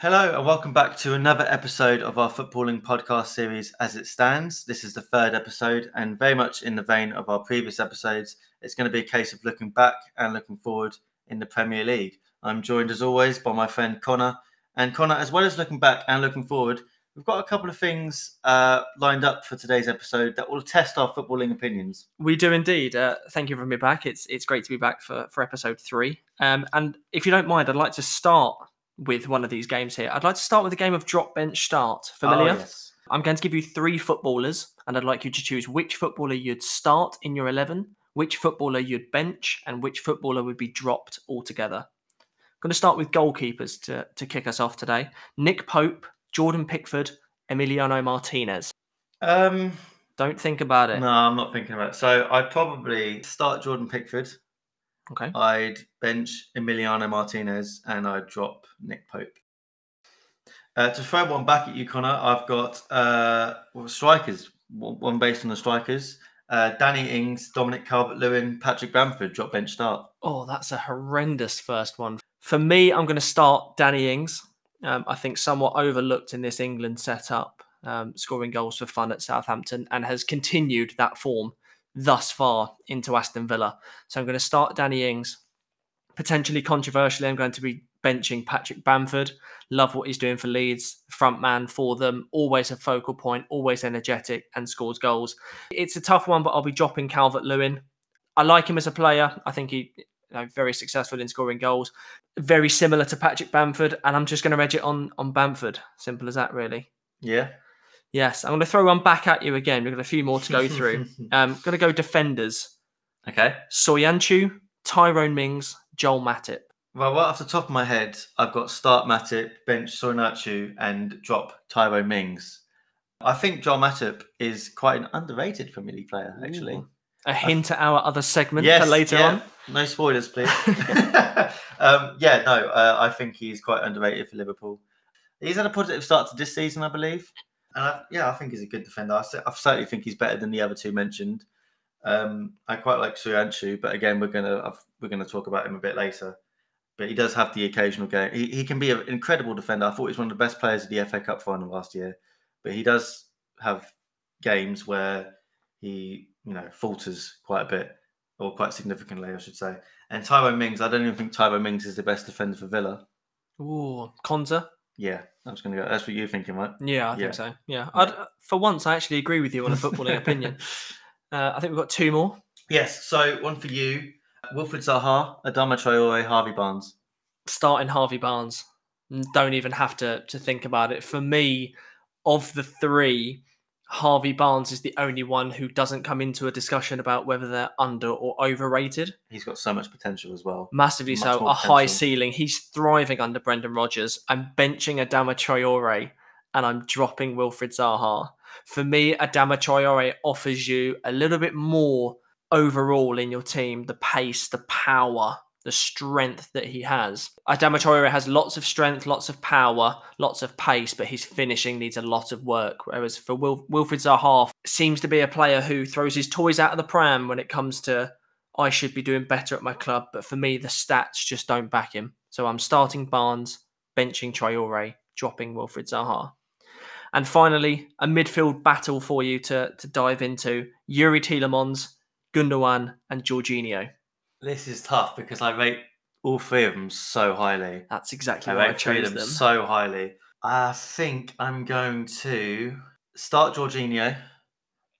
Hello and welcome back to another episode of our footballing podcast series as it stands. This is the third episode, and very much in the vein of our previous episodes, it's going to be a case of looking back and looking forward in the Premier League. I'm joined as always by my friend Connor. And Connor, as well as looking back and looking forward, we've got a couple of things uh, lined up for today's episode that will test our footballing opinions. We do indeed. Uh, thank you for me back. It's it's great to be back for, for episode three. Um, and if you don't mind, I'd like to start with one of these games here. I'd like to start with a game of drop bench start. Familiar? Oh, yes. I'm going to give you three footballers, and I'd like you to choose which footballer you'd start in your 11, which footballer you'd bench, and which footballer would be dropped altogether. I'm going to start with goalkeepers to, to kick us off today Nick Pope, Jordan Pickford, Emiliano Martinez. Um, Don't think about it. no, I'm not thinking about it. So I'd probably start Jordan Pickford. Okay. I'd bench Emiliano Martinez and I'd drop Nick Pope. Uh, to throw one back at you, Connor, I've got uh, strikers, one based on the strikers. Uh, Danny Ings, Dominic Calvert Lewin, Patrick Bamford, drop bench start. Oh, that's a horrendous first one. For me, I'm going to start Danny Ings. Um, I think somewhat overlooked in this England setup, um, scoring goals for fun at Southampton, and has continued that form thus far into Aston Villa. So I'm going to start Danny Ings. Potentially controversially, I'm going to be benching Patrick Bamford. Love what he's doing for Leeds, front man for them, always a focal point, always energetic, and scores goals. It's a tough one, but I'll be dropping Calvert Lewin. I like him as a player. I think he you know, very successful in scoring goals. Very similar to Patrick Bamford, and I'm just going to edge it on on Bamford. Simple as that, really. Yeah. Yes, I'm going to throw one back at you again. We've got a few more to go through. um, going to go defenders: Okay. Soyuncu, Tyrone Mings, Joel Matip. Well, right off the top of my head, I've got start Matip, bench Soyuncu, and drop Tyro Mings. I think Joel Matip is quite an underrated Premier League player, actually. Ooh. A hint at our other segment Yes, for later yeah. on. No spoilers, please. um, yeah, no, uh, I think he's quite underrated for Liverpool. He's had a positive start to this season, I believe. And I, yeah, I think he's a good defender. I, I certainly think he's better than the other two mentioned. Um, I quite like Soyuncu, but again, we're gonna I've, we're gonna talk about him a bit later. But he does have the occasional game. He, he can be an incredible defender. I thought he was one of the best players of the FA Cup final last year, but he does have games where he you know falters quite a bit or quite significantly, I should say. And Tyrone Mings, I don't even think Tyrone Mings is the best defender for Villa. Ooh, Konsa. Yeah, I was going to go. That's what you're thinking, right? Yeah, I Yeah. think so. Yeah, I'd, for once, I actually agree with you on a footballing opinion. Uh, I think we've got two more. Yes. So one for you, Wilfred Zaha, Adama Traore, Harvey Barnes. starting Harvey Barnes. Don't even have to to think about it. For me, of the three, Harvey Barnes is the only one who doesn't come into a discussion about whether they're under or overrated. He's got so much potential as well. Massively Much so, a high ceiling. He's thriving under Brendan Rodgers. I'm benching Adama Traore and I'm dropping Wilfred Zaha. For me, Adama Traore offers you a little bit more overall in your team the pace, the power, the strength that he has. Adama Traore has lots of strength, lots of power, lots of pace, but his finishing needs a lot of work. Whereas for Wil- Wilfred Zaha, seems to be a player who throws his toys out of the pram when it comes to I should be doing better at my club, but for me, the stats just don't back him. So I'm starting Barnes, benching Traore, dropping Wilfred Zaha. And finally, a midfield battle for you to, to dive into Youri Tielemans, Gundogan, and Jorginho. This is tough because I rate all three of them so highly. That's exactly I why I chose them them. so highly. I think I'm going to start Jorginho,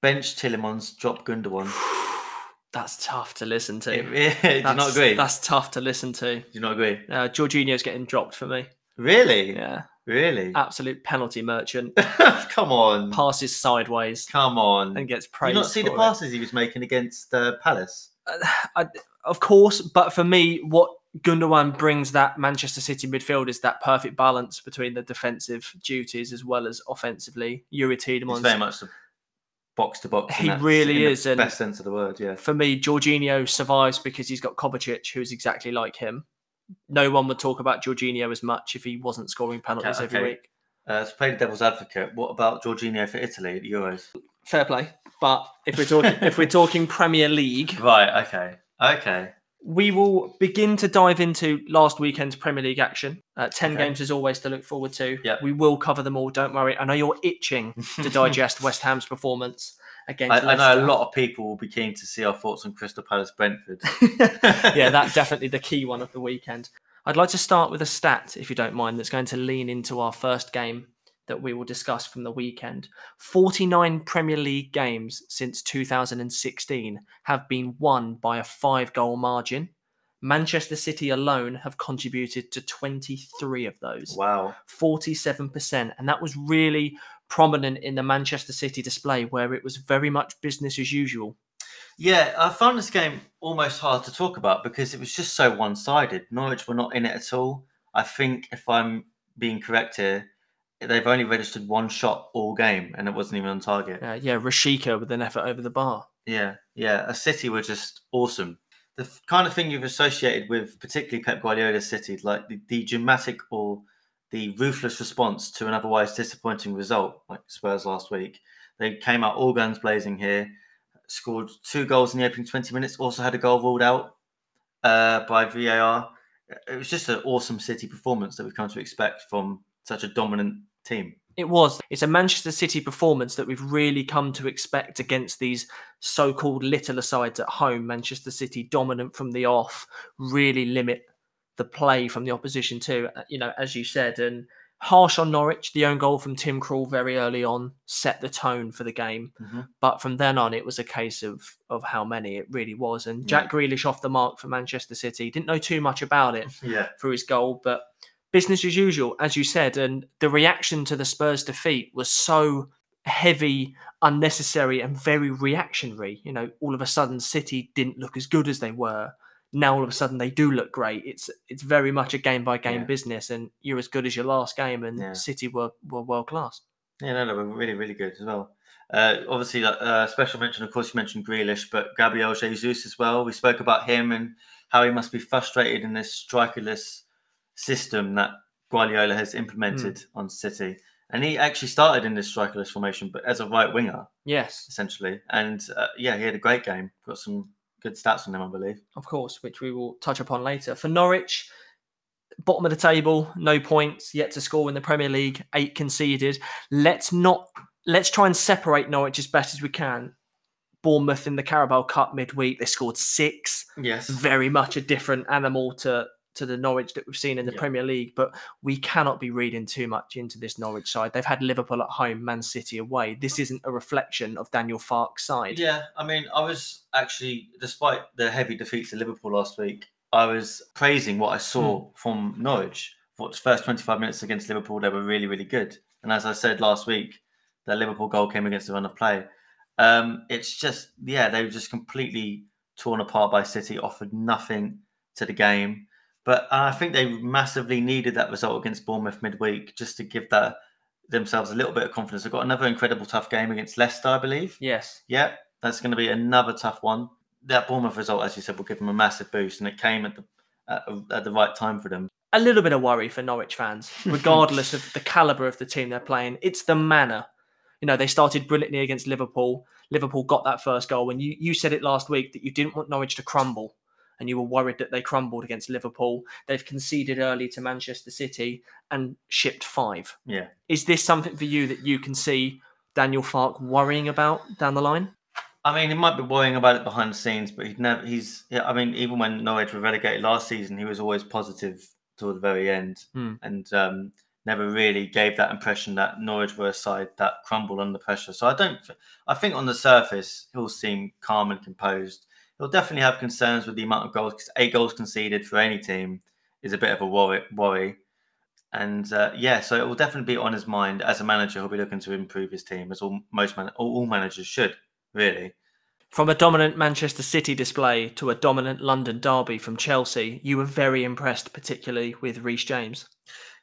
bench Tielemans, drop Gundogan. That's tough to listen to. Do you not agree? That's tough to listen to. Do you not agree? Uh, Jorginho's getting dropped for me. Really? Yeah, Really? absolute penalty merchant. Come on. Passes sideways Come on. and gets Did you not see the for it. passes he was making against uh, Palace? I, of course, but for me, what Gundogan brings that Manchester City midfield is that perfect balance between the defensive duties as well as offensively. Youri It's Tielemans. very much box to box. He really in the is, and- best sense of the word. Yeah. For me, Jorginho survives because he's got Kovacic, who's exactly like him. No one would talk about Jorginho as much if he wasn't scoring penalties Okay, every week. Uh, to play the devil's advocate, what about Jorginho for Italy at the Euros? Fair play, but if we're talking if we're talking Premier League, Right. Okay. Okay. We will begin to dive into last weekend's Premier League action. Uh, 10 Okay. games is always to look forward to. Yep. We will cover them all, don't worry. I know you're itching to digest West Ham's performance against I, I know a lot of people will be keen to see our thoughts on Crystal Palace Brentford. yeah, that's definitely the key one of the weekend. I'd like to start with a stat, if you don't mind, that's going to lean into our first game that we will discuss from the weekend. 49 Premier League games since 2016 have been won by a five goal margin. Manchester City alone have contributed to 23 of those. Wow. 47%. And that was really prominent in the Manchester City display, where it was very much business as usual. Yeah, I found this game almost hard to talk about because it was just so one sided. Norwich were not in it at all. I think, if I'm being correct here, they've only registered one shot all game and it wasn't even on target. Uh, yeah, Rashica with an effort over the bar. Yeah, yeah. A City were just awesome. The kind of thing you've associated with, particularly Pep Guardiola's City, like the, the dramatic or the ruthless response to an otherwise disappointing result, like Spurs last week. They came out all guns blazing here, scored two goals in the opening 20 minutes, also had a goal ruled out uh, by VAR. It was just an awesome City performance that we've come to expect from such a dominant team. It was. It's a Manchester City performance that we've really come to expect against these so called littler sides at home. Manchester City dominant from the off, really limit the play from the opposition too. Uh, You know, as you said, and harsh on Norwich. The own goal from Tim Krul very early on set the tone for the game. Mhm. But from then on, it was a case of of how many it really was. And Jack Grealish off the mark for Manchester City. Didn't know too much about it Yeah. for his goal, but business as usual, as you said. And the reaction to the Spurs defeat was so heavy, unnecessary, and very reactionary. You know, all of a sudden, City didn't look as good as they were. Now all of a sudden they do look great. It's it's very much a game by game Yeah. business, and you're as good as your last game. And Yeah. City were were world class. Yeah, no, no, we're really, really good as well. Uh, obviously, uh, special mention, of course, you mentioned Grealish, but Gabriel Jesus as well. We spoke about him and how he must be frustrated in this strikerless system that Guardiola has implemented on City. And he actually started in this strikerless formation, but as a right winger, Yes, essentially. And uh, yeah, he had a great game. Got some good stats on him, I believe. of course, which we will touch upon later. For Norwich, bottom of the table, no points yet to score in the Premier League, eight conceded. Let's not let's try and separate Norwich as best as we can. Bournemouth in the Carabao Cup midweek, they scored six. Yes. Very much a different animal to to the Norwich that we've seen in the Yeah. Premier League, but we cannot be reading too much into this Norwich side. They've had Liverpool at home, Man City away. This isn't a reflection of Daniel Farke's side. Yeah, I mean, I was actually, despite the heavy defeats to Liverpool last week, I was praising what I saw from Norwich. For its first 25 minutes against Liverpool, they were really, really good. And as I said last week, the Liverpool goal came against the run of play. Um, it's just, yeah, they were just completely torn apart by City, offered nothing to the game. But I think they massively needed that result against Bournemouth midweek just to give that themselves a little bit of confidence. They've got another incredible tough game against Leicester, I believe. Yes. Yeah, that's going to be another tough one. That Bournemouth result, as you said, will give them a massive boost, and it came at the at, at the right time for them. a little bit of worry for Norwich fans, regardless of the caliber of the team they're playing. It's the manner. You know, they started brilliantly against Liverpool. Liverpool got that first goal, and you, you said it last week that you didn't want Norwich to crumble, and you were worried that they crumbled against Liverpool. They've conceded early to Manchester City and shipped five. Yeah, Is this something for you that you can see Daniel Farke worrying about down the line? I mean, he might be worrying about it behind the scenes, but he'd never. He's. Yeah, I mean, even when Norwich were relegated last season, he was always positive till the very end, Hmm. and um, never really gave that impression that Norwich were a side that crumbled under pressure. So I don't. I think on the surface, he'll seem calm and composed. He'll definitely have concerns with the amount of goals. 'cause Eight goals conceded for any team is a bit of a worry. worry. And uh, yeah, so it will definitely be on his mind as a manager. He'll be looking to improve his team, as all most man, all, all managers should, really. From a dominant Manchester City display to a dominant London derby from Chelsea, you were very impressed, particularly with Reece James.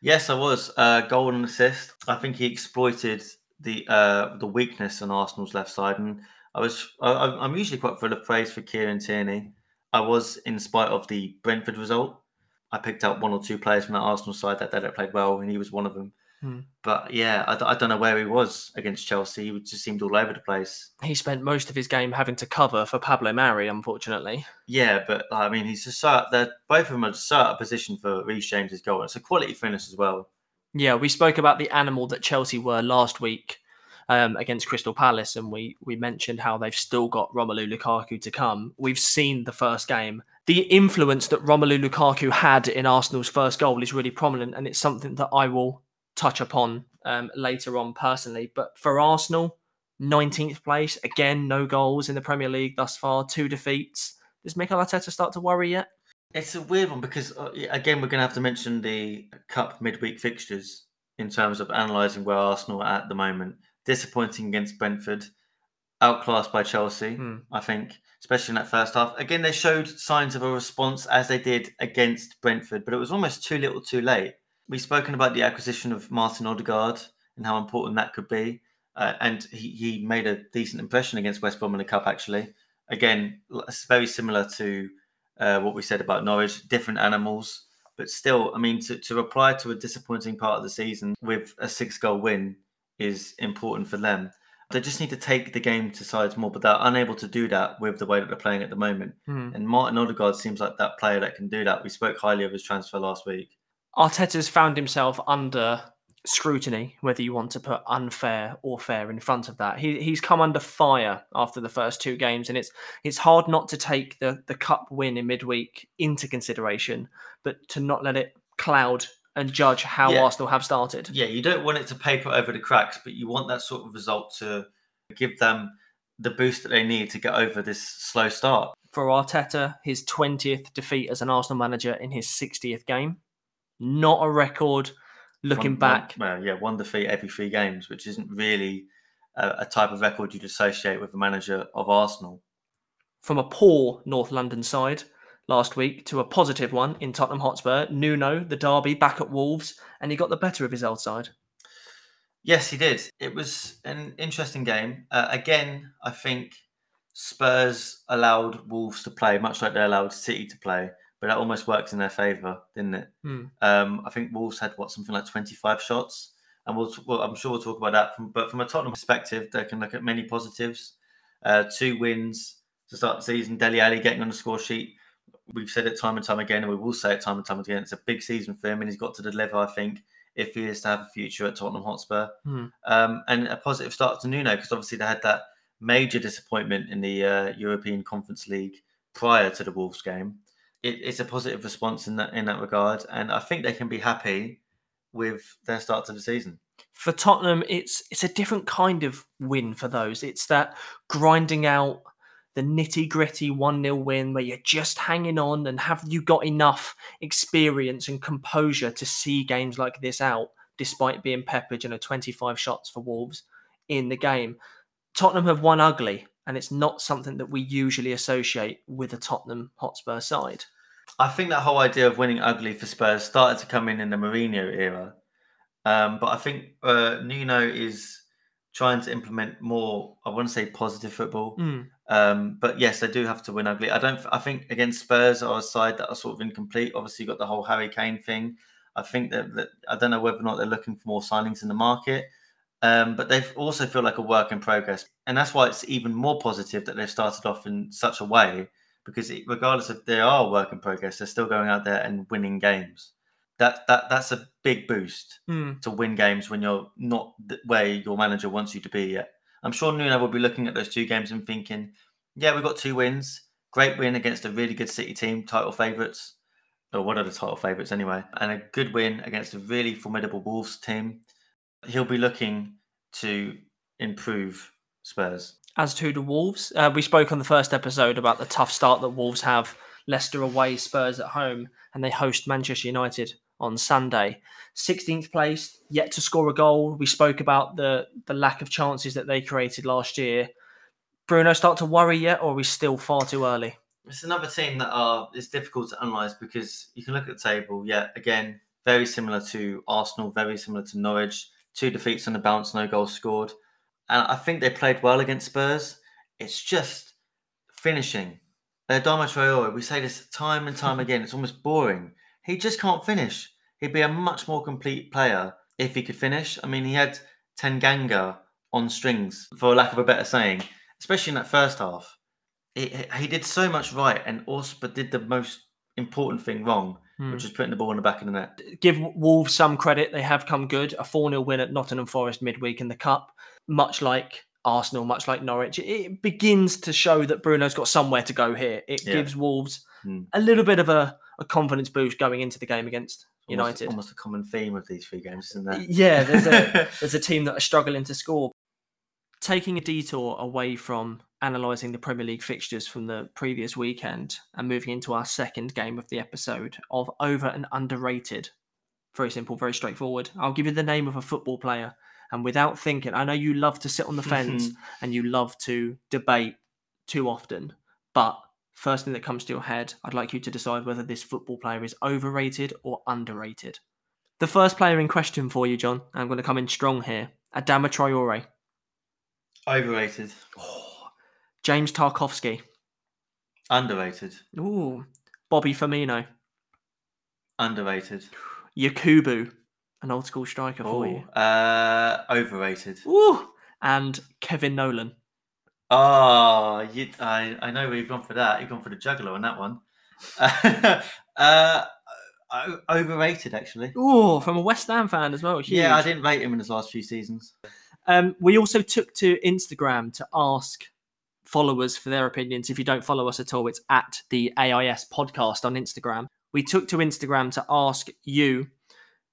Yes, I was. Uh, goal and assist. I think he exploited the uh, the weakness on Arsenal's left side, and I was. I, I- I'm usually quite full of praise for Kieran Tierney. I was, in spite of the Brentford result, I picked out one or two players from that Arsenal side that that played well, and he was one of them. Hmm. But yeah, I don't know where he was against Chelsea. He just seemed all over the place. He spent most of his game having to cover for Pablo Mari, unfortunately. Yeah, but I mean, he's just so they're both of them are just so out of position for Reece James's goal. It's a quality finish as well. Yeah, we spoke about the animal that Chelsea were last week um, against Crystal Palace, and we we mentioned how they've still got Romelu Lukaku to come. We've seen the first game. The influence that Romelu Lukaku had in Arsenal's first goal is really prominent, and it's something that I will touch upon um, later on personally. But for Arsenal, 19th place, again, no goals in the Premier League thus far, two defeats. Does Mikel Arteta start to worry yet? It's a weird one because uh, again we're going to have to mention the cup midweek fixtures in terms of analysing where Arsenal are at the moment. Disappointing against Brentford, outclassed by Chelsea. Hmm. I think, especially in that first half. Again, they showed signs of a response as they did against Brentford, but it was almost too little, too late. We've spoken about the acquisition of Martin Odegaard and how important that could be, uh, and he, he made a decent impression against West Brom in the cup. Actually, again, it's very similar to uh, what we said about Norwich, different animals. But still, I mean, to, to reply to a disappointing part of the season with a six goal win is important for them. They just need to take the game to sides more, but they're unable to do that with the way that they're playing at the moment. Hmm. And Martin Odegaard seems like that player that can do that. We spoke highly of his transfer last week. Arteta's found himself under scrutiny, whether you want to put unfair or fair in front of that. He, he's come under fire after the first two games, and it's it's hard not to take the, the cup win in midweek into consideration, but to not let it cloud and judge how Yeah. Arsenal have started. Yeah, you don't want it to paper over the cracks, but you want that sort of result to give them the boost that they need to get over this slow start. For Arteta, his 20th defeat as an Arsenal manager in his 60th game. Not a record looking One- back. one- well, yeah, one defeat every three games, which isn't really a, a type of record you'd associate with a manager of Arsenal. from a poor North London side last week to a positive one in Tottenham Hotspur. Nuno, the derby, back at Wolves, and he got the better of his old side. Yes, he did. It was an interesting game. Uh, again, I think Spurs allowed Wolves to play much like they allowed City to play, but that almost works in their favour, didn't it? Hmm. Um, I think Wolves had what something like twenty-five shots, and we'll, well, I'm sure we'll talk about that. From, but from a Tottenham perspective, they can look at many positives. Uh, two wins to start the season. Dele Alli getting on the score sheet. We've said it time and time again, and we will say it time and time again. It's a big season for him, and he's got to deliver. I think if he is to have a future at Tottenham Hotspur, Hmm. um, and a positive start to Nuno because obviously they had that major disappointment in the uh, European Conference League prior to the Wolves game. It, it's a positive response in that in that regard, and I think they can be happy with their start to the season. For Tottenham, it's it's a different kind of win for those. It's that grinding out the nitty gritty 1 0 win where you're just hanging on and have you got enough experience and composure to see games like this out despite being peppered, you know, 25 shots for Wolves in the game. Tottenham have won ugly, and it's not something that we usually associate with a Tottenham Hotspur side. I think that whole idea of winning ugly for Spurs started to come in in the Mourinho era, um, but I think uh, Nuno is trying to implement more. I want to say positive football. Mm. Um, but yes, they do have to win ugly. I don't. I think against Spurs are a side that are sort of incomplete. Obviously, you've got the whole Harry Kane thing. I think that, that I don't know whether or not they're looking for more signings in the market, um, but they also feel like a work in progress, and that's why it's even more positive that they've started off in such a way. Because it, regardless if they are a work in progress, they're still going out there and winning games. That that that's a big boost Mm. to win games when you're not where your manager wants you to be yet. I'm sure Nuno will be looking at those two games and thinking, yeah, we've got two wins. Great win against a really good City team, title favourites. Or what are the title favourites anyway? And a good win against a really formidable Wolves team. He'll be looking to improve Spurs. As to the Wolves, uh, we spoke on the first episode about the tough start that Wolves have. Leicester away, Spurs at home, and they host Manchester United on Sunday. 16th place, yet to score a goal. We spoke about the the lack of chances that they created last year. Bruno, start to worry yet, or are we still far too early? It's another team that are it's difficult to analyse because you can look at the table. Yeah, again, very similar to Arsenal, very similar to Norwich. Two defeats on the bounce, no goals scored. And I think they played well against Spurs. It's just finishing. Adama Traore, we say this time and time again, it's almost boring. He just can't finish. He'd be a much more complete player if he could finish. I mean, he had Tanganga on strings, for lack of a better saying, especially in that first half. He, he did so much right and also but did the most important thing wrong, Hmm. which was putting the ball in the back of the net. Give Wolves some credit. They have come good. A 4 0 win at Nottingham Forest midweek in the Cup, much like Arsenal, much like Norwich. It begins to show that Bruno's got somewhere to go here. It Yeah. gives Wolves Hmm. a little bit of a, a confidence boost going into the game against Almost, United. almost a common theme of these three games, isn't there? Yeah, there's a there's a team that are struggling to score. Taking a detour away from analysing the Premier League fixtures from the previous weekend and moving into our second game of the episode of over and underrated. Very simple, very straightforward. I'll give you the name of a football player, and without thinking, I know you love to sit on the fence and you love to debate too often, but first thing that comes to your head, I'd like you to decide whether this football player is overrated or underrated. The first player in question for you, John, I'm going to come in strong here. Adama Traore. Overrated, James Tarkowski. underrated, Ooh. Bobby Firmino. underrated. Yakubu. An old school striker for you. Oh, uh, overrated. Ooh. And Kevin Nolan. Oh, you, I, I know where you've gone for that. You've gone for the juggler on that one. uh, o- overrated, actually. Oh, from a West Ham fan as well. Huge. Yeah, I didn't rate him in his last few seasons. Um, we also took to Instagram to ask followers for their opinions. If you don't follow us at all, it's at the AIS podcast on Instagram. We took to Instagram to ask you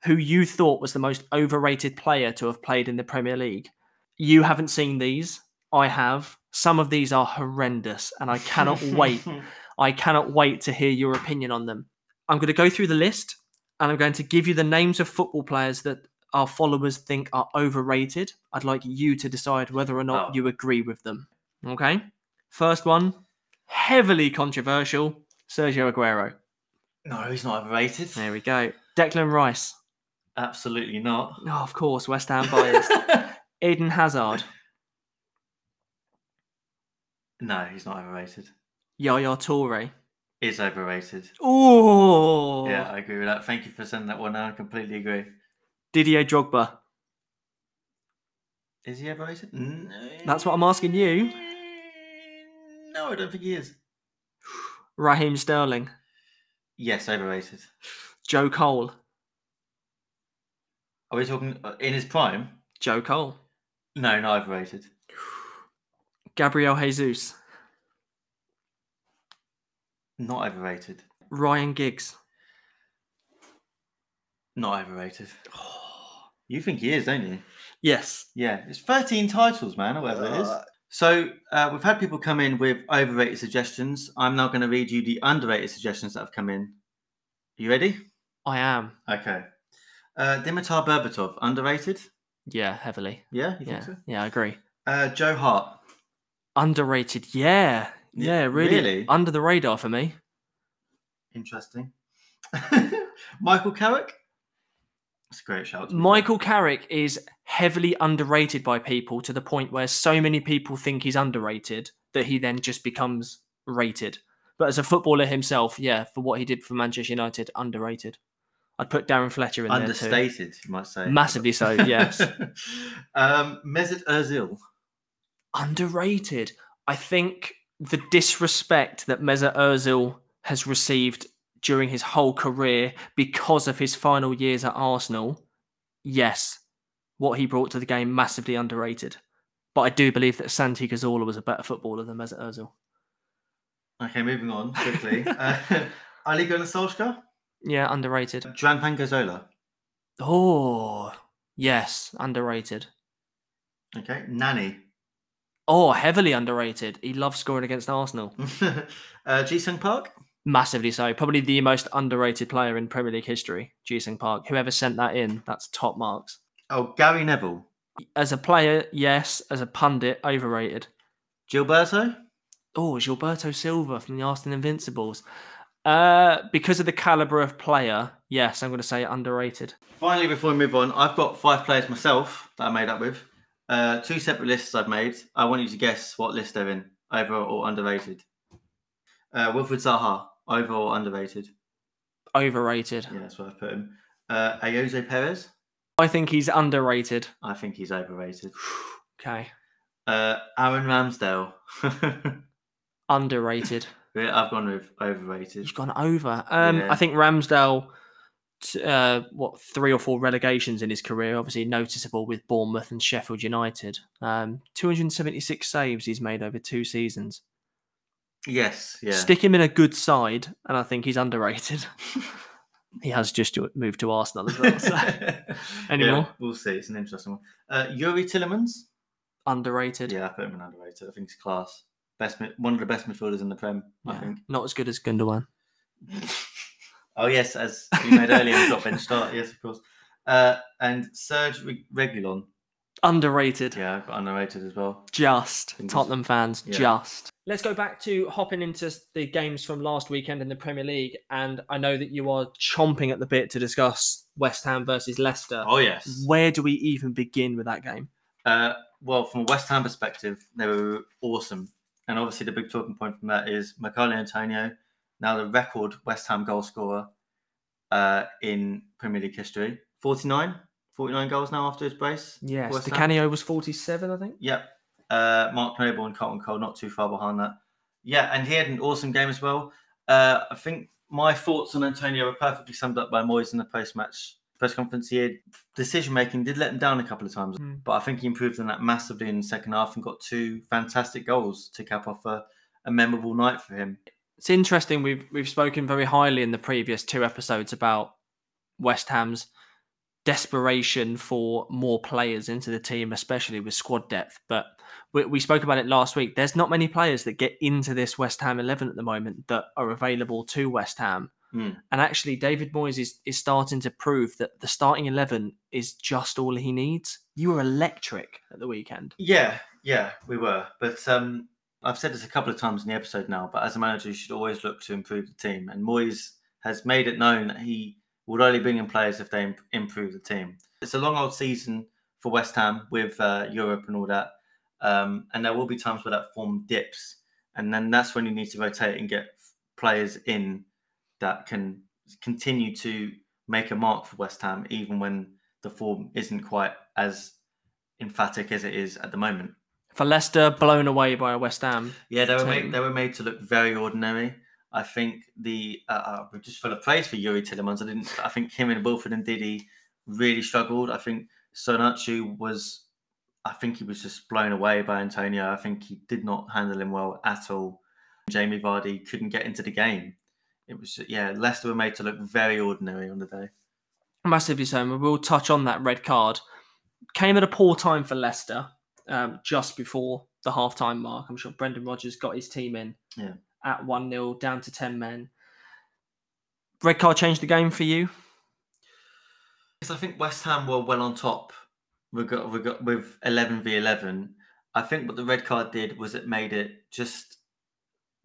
who you thought was the most overrated player to have played in the Premier League. You haven't seen these. I have. Some of these are horrendous, and I cannot wait. I cannot wait to hear your opinion on them. I'm going to go through the list and I'm going to give you the names of football players that our followers think are overrated. I'd like you to decide whether or not Oh. you agree with them. Okay? First one, heavily controversial Sergio Aguero. No, he's not overrated. There we go. Declan Rice. Absolutely not. Oh, of course, West Ham biased. Eden Hazard. No, he's not overrated. Yaya Toure. Is overrated. Oh, Yeah, I agree with that. Thank you for sending that one. I completely agree. Didier Drogba. Is he overrated? No. That's what I'm asking you. No, I don't think he is. Raheem Sterling. Yes, overrated. Joe Cole. Are we talking uh, in his prime? Joe Cole. No, not overrated. Gabriel Jesus. Not overrated. Ryan Giggs. Not overrated. You think he is, don't you? Yes. Yeah, it's 13 titles, man, or whatever it is. So uh, we've had people come in with overrated suggestions. I'm now going to read you the underrated suggestions that have come in. Are You ready? I am. Okay. Uh, Dimitar Berbatov, underrated? Yeah, heavily. Yeah, you Yeah. so? Yeah, I agree. Uh, Joe Hart, Underrated. Yeah. Yeah, really, really? under the radar for me. interesting. Michael Carrick, that's a great shout. to be fair. Michael Carrick is heavily underrated by people to the point where so many people think he's underrated that he then just becomes rated. But as a footballer himself, yeah, for what he did for Manchester United, underrated. I'd put Darren Fletcher in there too. understated, you might say. Massively so, yes. um, Mesut Ozil, underrated. I think the disrespect that Mesut Ozil has received during his whole career because of his final years at Arsenal, yes, what he brought to the game massively underrated. But I do believe that Santi Cazorla was a better footballer than Mesut Ozil. Okay, moving on quickly. uh, Ole Gunnar Solskjaer, Yeah, underrated. Juan Pangazola. Oh, yes, underrated. Okay, Nani. Oh, heavily underrated. He loves scoring against Arsenal. uh, Jisung Park. Massively so. Probably the most underrated player in Premier League history, Jisung Park. Whoever sent that in, that's top marks. Oh, Gary Neville. As a player, yes. As a pundit, overrated. Gilberto. Oh, Gilberto Silva from the Arsenal Invincibles. Uh, because of the caliber of player, yes, I'm going to say underrated. Finally, before we move on, I've got five players myself that I made up with. Uh, two separate lists I've made. I want you to guess what list they're in, over or underrated. Uh, Wilfred Zaha, over or underrated? Overrated. Yeah, that's what I've put him. Uh, Ayoze Perez. I think he's underrated. I think he's overrated. Okay. Uh, Aaron Ramsdale. Underrated. I've gone with overrated. He's gone over. Um, Yeah. I think Ramsdale, uh, what three or four relegations in his career, obviously noticeable with Bournemouth and Sheffield United. Um, 276 saves he's made over two seasons. Yes, yeah. Stick him in a good side, and I think he's underrated. he has just moved to Arsenal as well. So. Any Yeah? We'll see. It's an interesting one. Uh, Youri Tielemans. underrated. Yeah, I put him in underrated. I think he's class. Best, one of the best midfielders in the Prem. I think. Not as good as Gundogan. Oh yes, as we made earlier, in top bench start. Yes, of course. Uh, and Serge Reg- Reguilon. Underrated. Yeah, I've got underrated as well. Just Think he's- Tottenham fans, Yeah. just. Let's go back to hopping into the games from last weekend in the Premier League, and I know that you are chomping at the bit to discuss West Ham versus Leicester. Oh yes. Where do we even begin with that game? Uh, well, from a West Ham perspective, they were awesome. And obviously, the big talking point from that is Michael Antonio, now the record West Ham goal scorer uh, in Premier League history. 49, 49 goals now after his brace. Yes, West. Canio was 47, I think. Yep. Uh, Mark Noble and Carlton Cole not too far behind that. Yeah, and he had an awesome game as well. Uh, I think my thoughts on Antonio were perfectly summed up by Moyes in the post-match press conference. He had decision making did let him down a couple of times, Mm. but I think he improved on that massively in the second half and got two fantastic goals to cap off a, a memorable night for him. It's interesting. We've we've spoken very highly in the previous two episodes about West Ham's desperation for more players into the team, especially with squad depth. But we, we spoke about it last week. There's not many players that get into this West Ham eleven at the moment that are available to West Ham. Hmm. And actually, David Moyes is, is starting to prove that the starting 11 is just all he needs. You were electric at the weekend. Yeah, yeah, we were. But um, I've said this a couple of times in the episode now, but as a manager, you should always look to improve the team. And Moyes has made it known that he would only bring in players if they improve the team. It's a long old season for West Ham with uh, Europe and all that. Um, and there will be times where that form dips. And then that's when you need to rotate and get players in that can continue to make a mark for West Ham, even when the form isn't quite as emphatic as it is at the moment. For Leicester, blown away by a West Ham. Yeah, they were team. made, they were made to look very ordinary. I think the uh, uh, we're just full of praise for Youri Tielemans. I didn't. I think him and Wilfred Ndidi really struggled. I think Soyuncu was. I think he was just blown away by Antonio. I think he did not handle him well at all. Jamie Vardy couldn't get into the game. It was yeah. Leicester were made to look very ordinary on the day. Massively so. And we'll touch on that red card. Came at a poor time for Leicester, um, just before the halftime mark. I'm sure Brendan Rodgers got his team in Yeah. at 1 0, down to 10 men. Red card changed the game for you? Yes, I think West Ham were well on top we got, we got, with 11 v 11. I think what the red card did was it made it just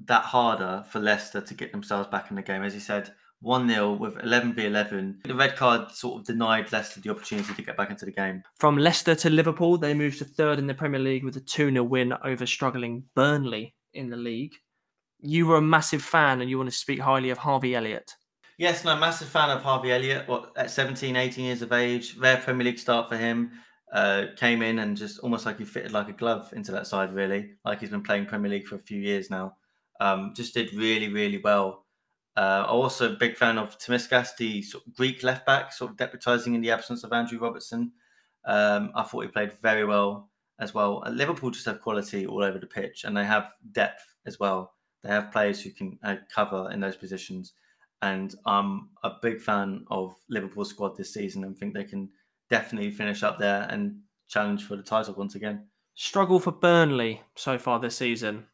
that harder for Leicester to get themselves back in the game. As you said, 1 0 with 11 v 11. The red card sort of denied Leicester the opportunity to get back into the game. From Leicester to Liverpool, they moved to third in the Premier League with a 2 0 win over struggling Burnley in the league. You were a massive fan and you want to speak highly of Harvey Elliott. Yes, no, massive fan of Harvey Elliott. What at 17, 18 years of age, rare Premier League start for him. Uh, came in and just almost like he fitted like a glove into that side, really. Like he's been playing Premier League for a few years now. Um, just did really, really well. Uh, also, a big fan of Tsimikas, the sort of Greek left back, sort of deputising in the absence of Andrew Robertson. Um, I thought he played very well as well. Uh, Liverpool just have quality all over the pitch, and they have depth as well. They have players who can uh, cover in those positions and I'm a big fan of Liverpool's squad this season and think they can definitely finish up there and challenge for the title once again. Struggle for Burnley so far this season.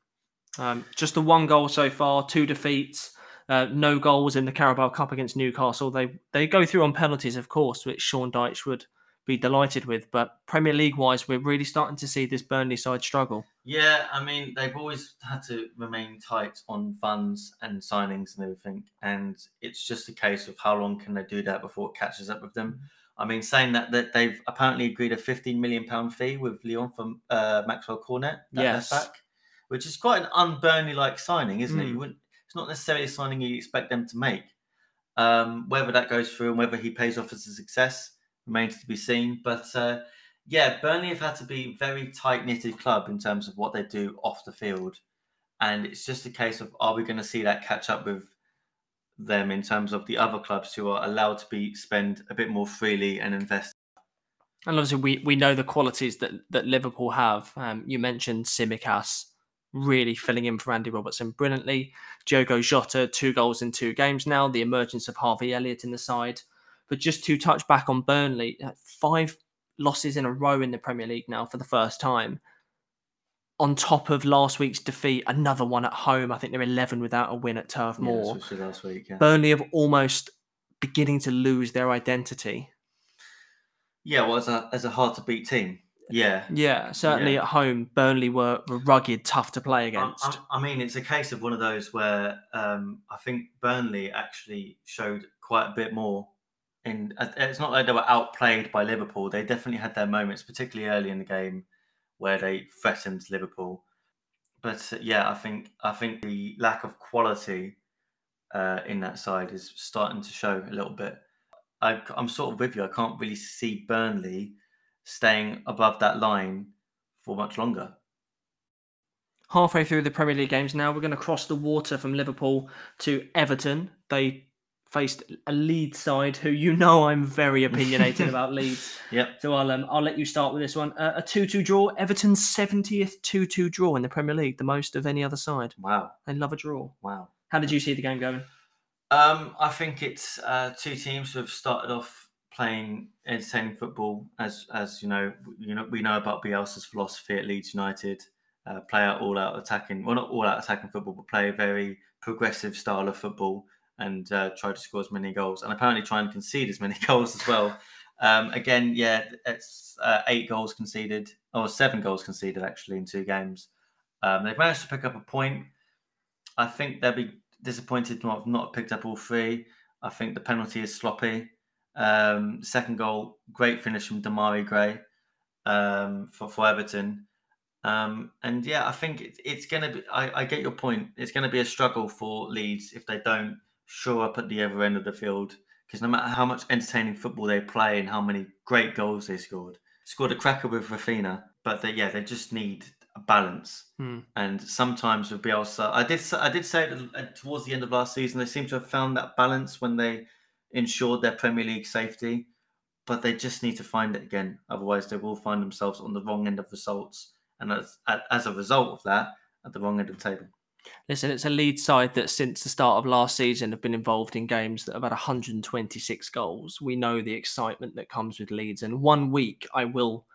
Um, just the one goal so far, two defeats, uh, no goals in the Carabao Cup against Newcastle. They they go through on penalties, of course, which Sean Dyche would be delighted with. But Premier League wise, we're really starting to see this Burnley side struggle. Yeah, I mean they've always had to remain tight on funds and signings and everything, and it's just a case of how long can they do that before it catches up with them. I mean, saying that that they've apparently agreed a 15 million pound fee with Lyon from uh, Maxwell Cornet, Yes. back, which is quite an un-Burnley like signing, isn't it? Mm. You wouldn't. It's not necessarily a signing you expect them to make. Um, whether that goes through and whether he pays off as a success, remains to be seen. But uh, yeah, Burnley have had to be very tight knitted club in terms of what they do off the field, and it's just a case of are we going to see that catch up with them in terms of the other clubs who are allowed to be spend a bit more freely and invest. And obviously, we, we know the qualities that, that Liverpool have. Um, you mentioned Tsimikas really filling in for Andy Robertson brilliantly. Diogo Jota, two goals in two games now. The emergence of Harvey Elliott in the side. But just to touch back on Burnley, uh, five losses in a row in the Premier League now for the first time. On top of last week's defeat, another one at home. I think they're 11 without a win at Turf Moor. Yeah, last week, yeah. Burnley have almost beginning to lose their identity. Yeah, well, as a, as a hard to beat team. Yeah. Yeah, certainly Yeah. at home, Burnley were, were rugged, tough to play against. I- I mean, it's a case of one of those where um, I think Burnley actually showed quite a bit more. In uh, it's not like they were outplayed by Liverpool. They definitely had their moments, particularly early in the game, where they threatened Liverpool. But uh, yeah, I think I think the lack of quality uh, in that side is starting to show a little bit. I, I'm sort of with you. I can't really see Burnley staying above that line for much longer. halfway through the Premier League games now. We're going to cross the water from Liverpool to Everton. They faced a Leeds side who you know I'm very opinionated about Leeds. Yep. So I'll um, I'll let you start with this one. Uh, a 2-2 draw. Everton's 70th 2-2 draw in the Premier League, the most of any other side. Wow. They love a draw. Wow. How did you see the game going? Um, I think it's uh, two teams who have started off playing entertaining football, as as you know, you know we know about Bielsa's philosophy at Leeds United. Uh, play out all out attacking, well not all out attacking football, but play a very progressive style of football and uh, try to score as many goals, and apparently try and concede as many goals as well. Um, again, yeah, it's uh, eight goals conceded, or seven goals conceded actually in two games. Um, they've managed to pick up a point. I think they'll be disappointed to have not picked up all three. I think the penalty is sloppy. Um, second goal, great finish from Demarai Gray um, for, for Everton. Um, and yeah, I think it, it's going to be, I, I get your point. It's going to be a struggle for Leeds if they don't show up at the other end of the field. Because no matter how much entertaining football they play and how many great goals they scored, scored a cracker with Raphinha, but they, yeah, they just need a balance. Hmm. And sometimes with Bielsa, I did I did say towards the end of last season, they seem to have found that balance when they ensured their Premier League safety, but they just need to find it again. Otherwise, they will find themselves on the wrong end of results, and as as a result of that, at the wrong end of the table. Listen, it's a lead side that since the start of last season have been involved in games that have had 126 goals. We know the excitement that comes with Leeds, and one week I will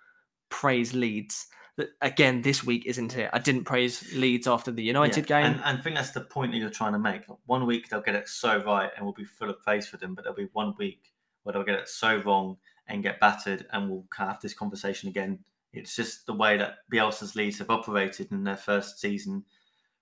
praise Leeds. That again, this week isn't it? I didn't praise Leeds after the United Yeah, game. and, and I think that's the point that you're trying to make. One week they'll get it so right, and we'll be full of praise for them, but there'll be one week where they'll get it so wrong and get battered, and we'll have this conversation again. It's just the way that Bielsa's Leeds have operated in their first season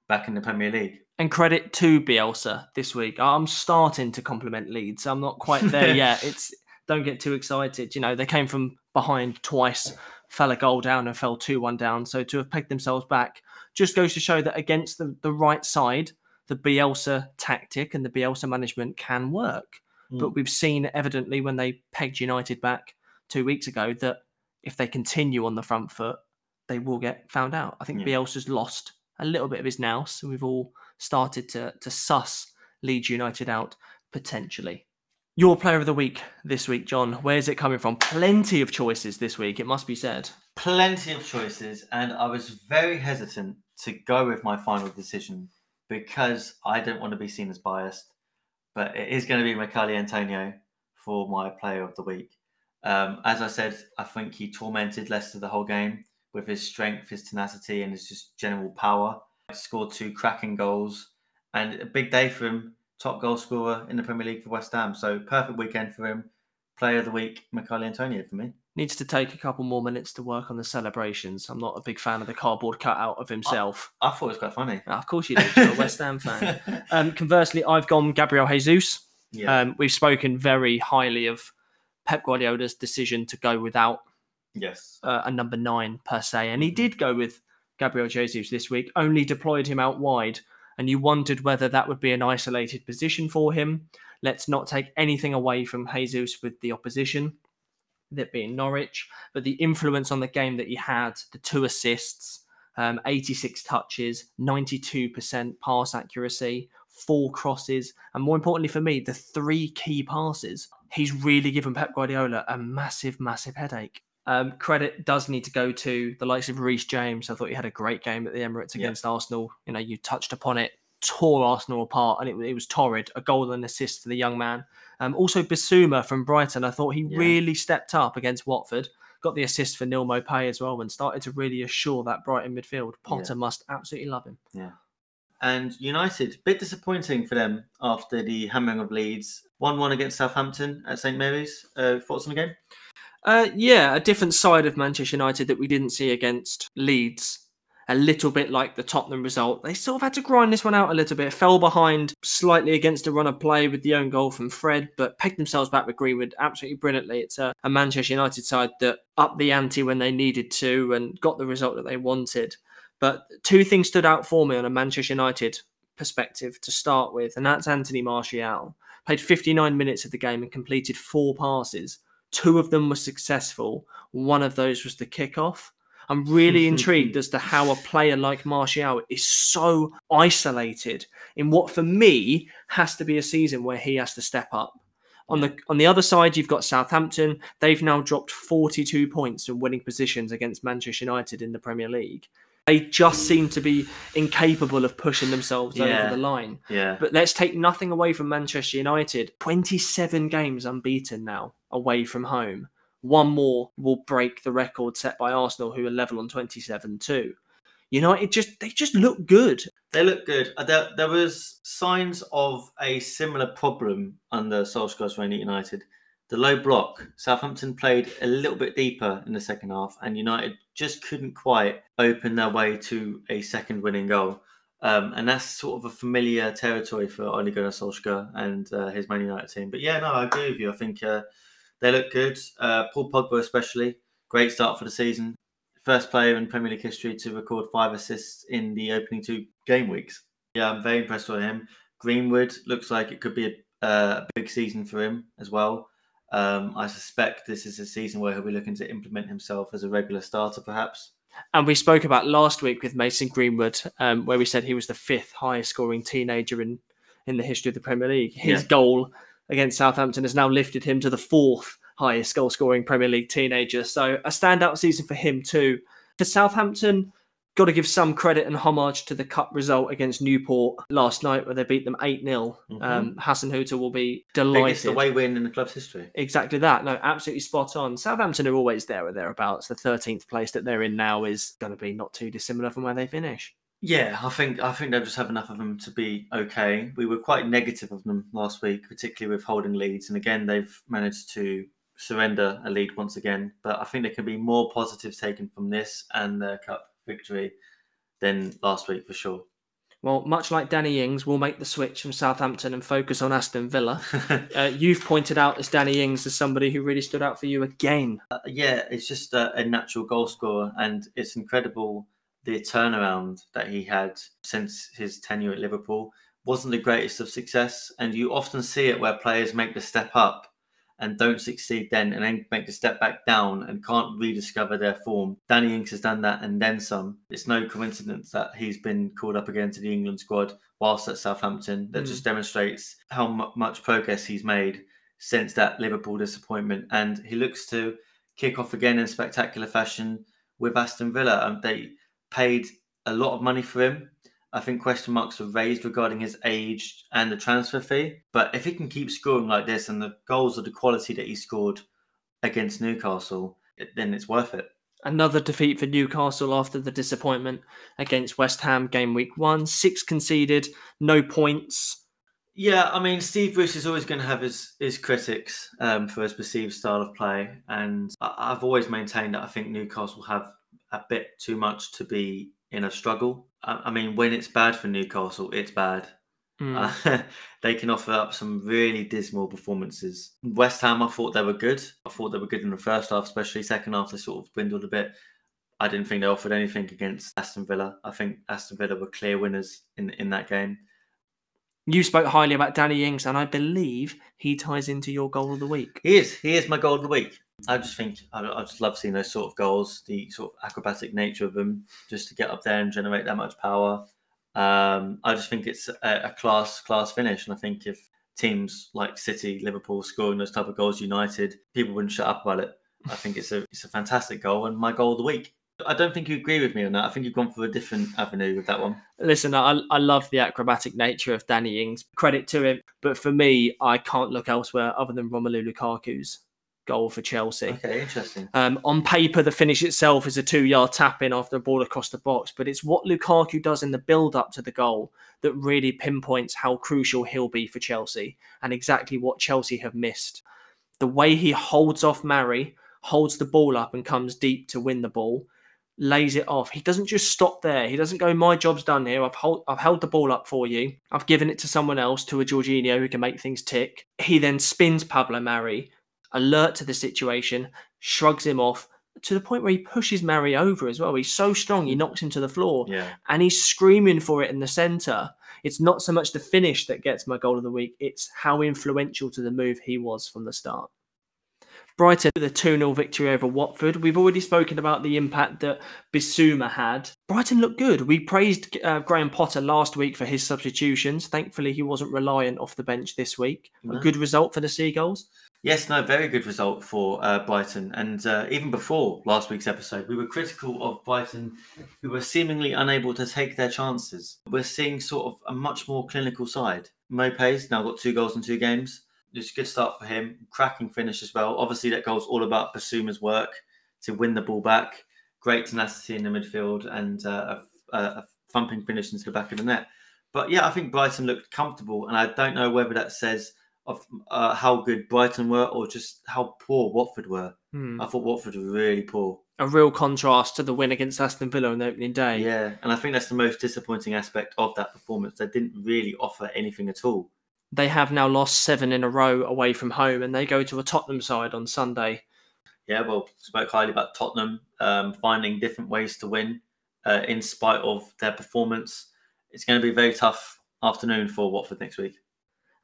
back in the Premier League. And credit to Bielsa this week. I'm starting to compliment Leeds. I'm not quite there yet. It's don't get too excited. You know, they came from behind twice, fell a goal down and fell 2-1 down. So to have pegged themselves back just goes to show that against the, the right side, the Bielsa tactic and the Bielsa management can work. But Mm. we've seen evidently when they pegged United back two weeks ago that if they continue on the front foot, they will get found out. I think Yeah. Bielsa's lost a little bit of his nous, and we've all started to to suss Leeds United out potentially. Your player of the week this week, John. Where's it coming from? Plenty of choices this week, it must be said. Plenty of choices, and I was very hesitant to go with my final decision because I don't want to be seen as biased. But it is going to be Michail Antonio for my player of the week. Um, as I said, I think he tormented Leicester the whole game with his strength, his tenacity, and his just general power. Scored two cracking goals, and a big day for him. Top goal scorer in the Premier League for West Ham. So perfect weekend for him. Player of the week, Michail Antonio for me. Needs to take a couple more minutes to work on the celebrations. I'm not a big fan of the cardboard cutout of himself. I thought it was quite funny. Of course you do. You're a West Ham fan. Um, conversely, I've gone Gabriel Jesus. yeah. Um, we've spoken very highly of Pep Guardiola's decision to go without yes. uh, a number nine per se, and he did go with Gabriel Jesus this week. Only deployed him out wide, and you wondered whether that would be an isolated position for him. Let's not take anything away from Jesus with the opposition. with it being Norwich, but the influence on the game that he had, the two assists, um, 86 touches, 92% pass accuracy, four crosses, and more importantly for me, the three key passes. He's really given Pep Guardiola a massive, massive headache. Um, credit does need to go to the likes of Reece James. I thought he had a great game at the Emirates against yeah. Arsenal. You know, you touched upon it, tore Arsenal apart, and it, it was torrid. A goal and assist for the young man. Um, also, Bissouma from Brighton. I thought he yeah. really stepped up against Watford. Got the assist for Neal Maupay as well, and started to really assure that Brighton midfield. Potter yeah. must absolutely love him. Yeah. And United, bit disappointing for them after the hammering of Leeds. 1 1 against Southampton at St Mary's. Uh, thoughts on the game? Uh, yeah, a different side of Manchester United that we didn't see against Leeds. A little bit like the Tottenham result. They sort of had to grind this one out a little bit. Fell behind slightly against a run of play with the own goal from Fred, but pegged themselves back with Greenwood absolutely brilliantly. It's a, a Manchester United side that upped the ante when they needed to and got the result that they wanted. But two things stood out for me on a Manchester United perspective to start with, and that's Anthony Martial. Played 59 minutes of the game and completed four passes. Two of them were successful. One of those was the kickoff. I'm really mm-hmm, intrigued mm-hmm. as to how a player like Martial is so isolated in what, for me, has to be a season where he has to step up. On the on the other side, you've got Southampton. They've now dropped 42 points from winning positions against Manchester United in the Premier League they just seem to be incapable of pushing themselves yeah. over the line. Yeah. But let's take nothing away from Manchester United. 27 games unbeaten now away from home. One more will break the record set by Arsenal, who are level on 27 too. United just they just look good. They look good. Uh, there, there was signs of a similar problem under Solskjaer's reign at United the low block. Southampton played a little bit deeper in the second half, and United just couldn't quite open their way to a second winning goal. Um, and that's sort of a familiar territory for Ole Gunnar Solskjaer and uh, his Man United team. But yeah, no, I agree with you. I think uh, they look good. Uh, Paul Pogba, especially, great start for the season. First player in Premier League history to record five assists in the opening two game weeks. Yeah, I'm very impressed with him. Greenwood looks like it could be a, uh, a big season for him as well. Um, I suspect this is a season where he'll be looking to implement himself as a regular starter, perhaps. And we spoke about last week with Mason Greenwood, um, where we said he was the fifth highest scoring teenager in, in the history of the Premier League. His yeah. goal against Southampton has now lifted him to the fourth highest goal scoring Premier League teenager. So a standout season for him, too. For Southampton, got to give some credit and homage to the cup result against Newport last night, where they beat them 8 0. Mm-hmm. Um, Hasenhüttl will be delighted. Biggest away win in the club's history. Exactly that. No, absolutely spot on. Southampton are always there or thereabouts. The 13th place that they're in now is going to be not too dissimilar from where they finish. Yeah, I think I think they'll just have enough of them to be okay. We were quite negative of them last week, particularly with holding leads, and again they've managed to surrender a lead once again. But I think there can be more positives taken from this and the cup victory than last week for sure. Well, much like Danny Ings, will make the switch from Southampton and focus on Aston Villa. uh, you've pointed out as Danny Ings as somebody who really stood out for you again. Uh, yeah, it's just a, a, natural goal scorer, and it's incredible the turnaround that he had since his tenure at Liverpool. Wasn't the greatest of success, and you often see it where players make the step up and don't succeed then and then make the step back down and can't rediscover their form. Danny Ings has done that and then some. It's no coincidence that he's been called up again to the England squad whilst at Southampton. That mm. just demonstrates how m- much progress he's made since that Liverpool disappointment. And he looks to kick off again in spectacular fashion with Aston Villa. Um, they paid a lot of money for him I think question marks were raised regarding his age and the transfer fee. But if he can keep scoring like this and the goals are the quality that he scored against Newcastle, then it's worth it. Another defeat for Newcastle after the disappointment against West Ham game week one. Six conceded, no points. Yeah, I mean, Steve Bruce is always going to have his, his critics um, for his perceived style of play. And I've always maintained that I think Newcastle have a bit too much to be in a struggle. I mean, when it's bad for Newcastle, it's bad. Mm. Uh, they can offer up some really dismal performances. West Ham, I thought they were good. I thought they were good in the first half, especially second half. They sort of dwindled a bit. I didn't think they offered anything against Aston Villa. I think Aston Villa were clear winners in in that game. You spoke highly about Danny Ings, and I believe he ties into your goal of the week. He is. He is my goal of the week. I just think I, I just love seeing those sort of goals, the sort of acrobatic nature of them, just to get up there and generate that much power. Um, I just think it's a, a class class finish, and I think if teams like City, Liverpool scoring those type of goals, United, people wouldn't shut up about it. I think it's a it's a fantastic goal and my goal of the week. I don't think you agree with me on that. I think you've gone for a different avenue with that one. Listen, I, I love the acrobatic nature of Danny Ings. Credit to him. But for me, I can't look elsewhere other than Romelu Lukaku's goal for Chelsea. Okay, interesting. Um, on paper, the finish itself is a two yard tap in after a ball across the box, but it's what Lukaku does in the build up to the goal that really pinpoints how crucial he'll be for Chelsea and exactly what Chelsea have missed. The way he holds off Mari, holds the ball up and comes deep to win the ball lays it off. He doesn't just stop there. He doesn't go, "My job's done here. I've hold, I've held the ball up for you. I've given it to someone else, to a Jorginho who can make things tick." He then spins Pablo Mari, alert to the situation, shrugs him off to the point where he pushes Mari over as well. He's so strong, he knocks him to the floor, Yeah. and he's screaming for it in the centre. It's not so much the finish that gets my goal of the week; it's how influential to the move he was from the start. Brighton, the 2 0 victory over Watford. We've already spoken about the impact that Bissouma had. Brighton looked good. We praised uh, Graham Potter last week for his substitutions. Thankfully, he wasn't reliant off the bench this week. A good result for the Seagulls. Yes, no, very good result for uh, Brighton. And uh, even before last week's episode, we were critical of Brighton, who were seemingly unable to take their chances. We're seeing sort of a much more clinical side. Maupay's now got two goals in two games. It's a good start for him. Cracking finish as well. Obviously, that goal's all about Bissouma's work to win the ball back. Great tenacity in the midfield and uh, a, a, a thumping finish into the back of the net. But yeah, I think Brighton looked comfortable, and I don't know whether that says of uh, how good Brighton were or just how poor Watford were. Hmm. I thought Watford were really poor. A real contrast to the win against Aston Villa on the opening day. Yeah, and I think that's the most disappointing aspect of that performance. They didn't really offer anything at all. They have now lost seven in a row away from home, and they go to a Tottenham side on Sunday. Yeah, well, spoke highly about Tottenham um, finding different ways to win uh, in spite of their performance. It's going to be a very tough afternoon for Watford next week.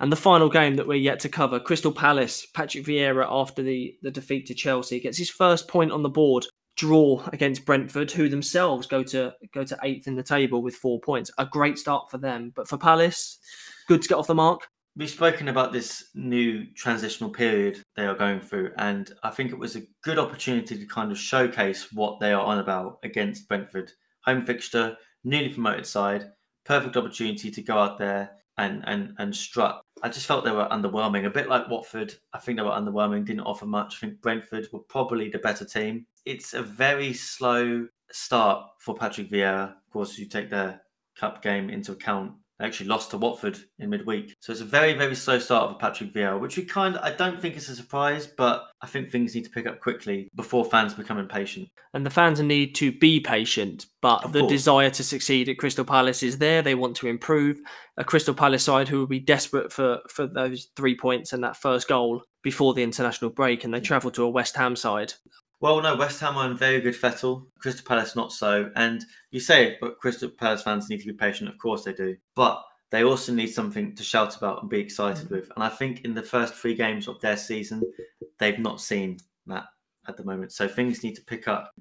And the final game that we're yet to cover, Crystal Palace, Patrick Vieira, after the, the defeat to Chelsea, gets his first point on the board. Draw against Brentford, who themselves go to go to eighth in the table with four points. A great start for them, but for Palace, good to get off the mark. We've spoken about this new transitional period they are going through, and I think it was a good opportunity to kind of showcase what they are on about against Brentford. Home fixture, newly promoted side, perfect opportunity to go out there and and and strut. I just felt they were underwhelming, a bit like Watford. I think they were underwhelming, didn't offer much. I think Brentford were probably the better team. It's a very slow start for Patrick Vieira. Of course, you take their cup game into account. Actually lost to Watford in midweek. So it's a very, very slow start for Patrick Vieira, which we kind of, I don't think it's a surprise, but I think things need to pick up quickly before fans become impatient. And the fans need to be patient, but Of the course. desire to succeed at Crystal Palace is there. They want to improve. A Crystal Palace side who will be desperate for, for those three points and that first goal before the international break, and they hmm. travel to a West Ham side. Well, no, West Ham are in very good fettle. Crystal Palace not so. And you say it, but Crystal Palace fans need to be patient. Of course they do. But they also need something to shout about and be excited mm. with. And I think in the first three games of their season, they've not seen that at the moment. So things need to pick up.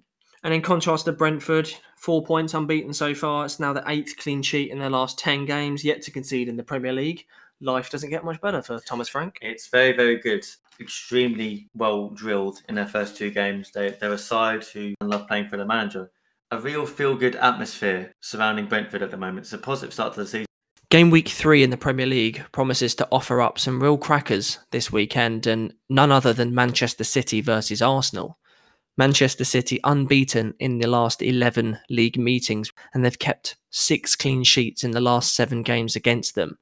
And in contrast to Brentford, four points unbeaten so far. It's now the eighth clean sheet in their last 10 games, yet to concede in the Premier League. Life doesn't get much better for Thomas Frank. It's very, very good. Extremely well drilled in their first two games. They, they're a side who love playing for the manager. A real feel good atmosphere surrounding Brentford at the moment. It's a positive start to the season. Game week three in the Premier League promises to offer up some real crackers this weekend, and none other than Manchester City versus Arsenal. Manchester City unbeaten in the last 11 league meetings, and they've kept six clean sheets in the last seven games against them.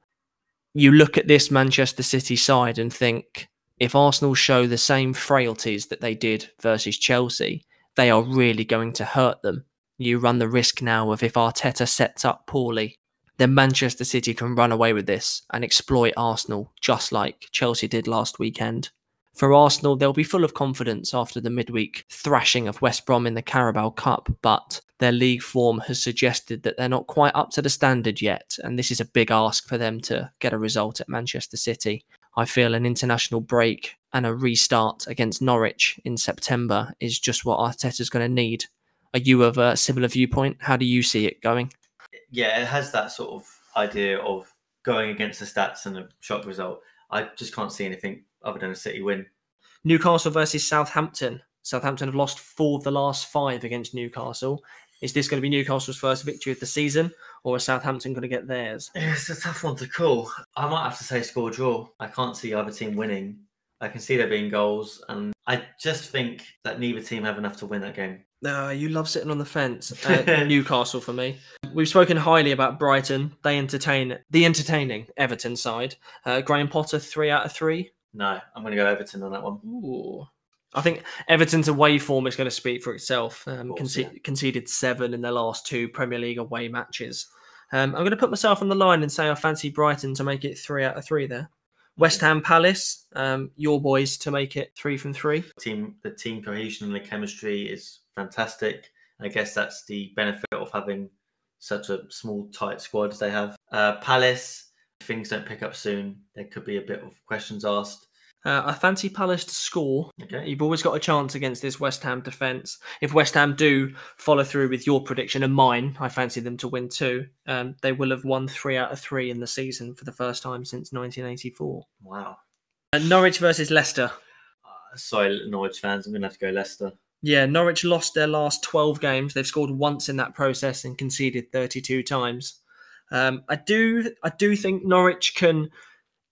You look at this Manchester City side and think if Arsenal show the same frailties that they did versus Chelsea, they are really going to hurt them. You run the risk now of if Arteta sets up poorly, then Manchester City can run away with this and exploit Arsenal just like Chelsea did last weekend. For Arsenal, they'll be full of confidence after the midweek thrashing of West Brom in the Carabao Cup, but their league form has suggested that they're not quite up to the standard yet, and this is a big ask for them to get a result at Manchester City. I feel an international break and a restart against Norwich in September is just what Arteta's going to need. Are you of a similar viewpoint? How do you see it going? Yeah, it has that sort of idea of going against the stats and a shock result. I just can't see anything other than a City win. Newcastle versus Southampton. Southampton have lost four of the last five against Newcastle. Is this going to be Newcastle's first victory of the season, or is Southampton going to get theirs? It's a tough one to call. I might have to say score draw. I can't see either team winning. I can see there being goals, and I just think that neither team have enough to win that game. No, you love sitting on the fence. Uh, Newcastle for me. We've spoken highly about Brighton. They entertain the entertaining Everton side. Uh, Graham Potter, three out of three. No, I'm going to go Everton on that one. Ooh. I think Everton's away form is going to speak for itself. Um, course, conce- yeah. Conceded seven in their last two Premier League away matches. Um, I'm going to put myself on the line and say I fancy Brighton to make it three out of three there. West Ham Palace, um, your boys to make it three from three. Team, the team cohesion and the chemistry is fantastic. I guess that's the benefit of having such a small, tight squad as they have. Uh, Palace, things don't pick up soon, there could be a bit of questions asked. Uh, I fancy Palace to score. Okay. You've always got a chance against this West Ham defence. If West Ham do follow through with your prediction and mine, I fancy them to win too. Um, they will have won three out of three in the season for the first time since 1984. Wow. Uh, Norwich versus Leicester. Uh, sorry, Norwich fans, I'm going to have to go Leicester. Yeah, Norwich lost their last 12 games. They've scored once in that process and conceded 32 times. Um, I do, I do think Norwich can,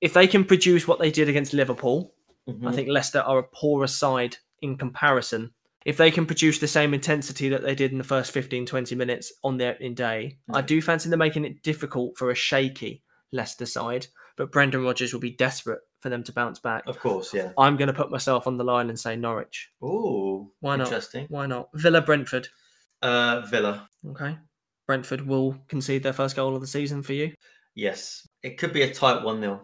if they can produce what they did against Liverpool, Mm-hmm. I think Leicester are a poorer side in comparison. If they can produce the same intensity that they did in the first 15, 20 minutes on their opening day, I Mm. do fancy them making it difficult for a shaky Leicester side. But Brendan Rodgers will be desperate for them to bounce back. Of course, yeah. I'm going to put myself on the line and say Norwich. Ooh, Why not? interesting. Why not? Villa Brentford. Uh, Villa, Okay. Brentford will concede their first goal of the season for you. yes. It could be a tight 1 0.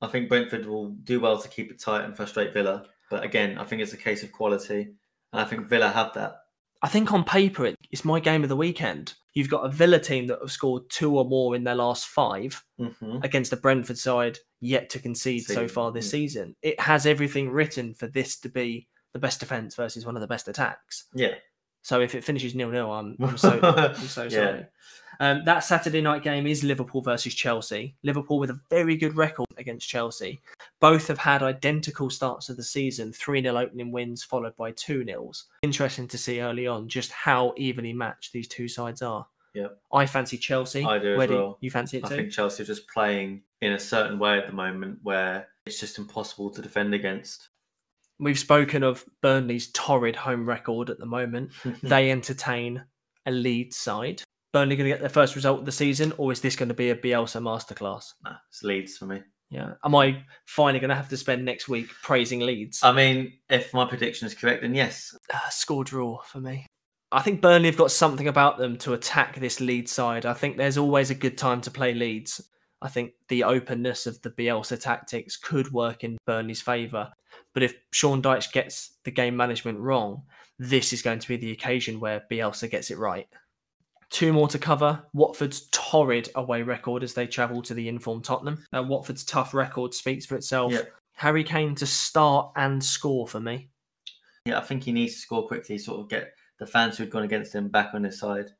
I think Brentford will do well to keep it tight and frustrate Villa. But again, I think it's a case of quality. And I think Villa have that. I think on paper it's my game of the weekend. You've got a Villa team that have scored two or more in their last five hmm against the Brentford side, yet to concede so far this yeah. season. It has everything written for this to be the best defense versus one of the best attacks. Yeah. So if it finishes nil nil, I'm, I'm so I'm so Yeah. sorry. Um, that Saturday night game is Liverpool versus Chelsea. Liverpool with a very good record against Chelsea. Both have had identical starts of the season 3 0 opening wins, followed by 2 nils. Interesting to see early on just how evenly matched these two sides are. Yep. I fancy Chelsea. I do as Where do you- fancy it I too? think Chelsea are just playing in a certain way at the moment where it's just impossible to defend against. We've spoken of Burnley's torrid home record at the moment. They entertain a Leeds side. Burnley going to get their first result of the season, or is this going to be a Bielsa masterclass? Nah, it's Leeds for me. Yeah. Am I finally going to have to spend next week praising Leeds? I mean, if my prediction is correct, then yes. Uh, score draw for me. I think Burnley have got something about them to attack this Leeds side. I think there's always a good time to play Leeds. I think the openness of the Bielsa tactics could work in Burnley's favour. But if Sean Dyche gets the game management wrong, this is going to be the occasion where Bielsa gets it right. Two more to cover. Watford's torrid away record as they travel to the informed Tottenham. Uh, Watford's tough record speaks for itself. Harry Kane to start and score for me. Yeah, I think he needs to score quickly, sort of get the fans who'd gone against him back on his side.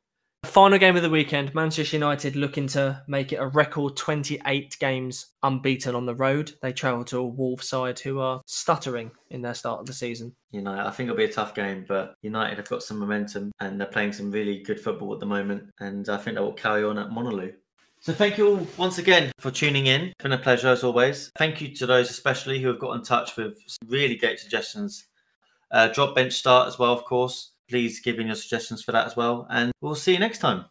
Final game of the weekend, Manchester United looking to make it a record 28 games unbeaten on the road. They travel to a Wolves side who are stuttering in their start of the season. You know, I think it'll be a tough game, but United have got some momentum and they're playing some really good football at the moment. And I think they will carry on at Molineux. So thank you all once again for tuning in. It's been a pleasure as always. Thank you to those especially who have got in touch with really great suggestions. Uh, drop bench start as well, of course. Please give in your suggestions for that as well. And we'll see you next time.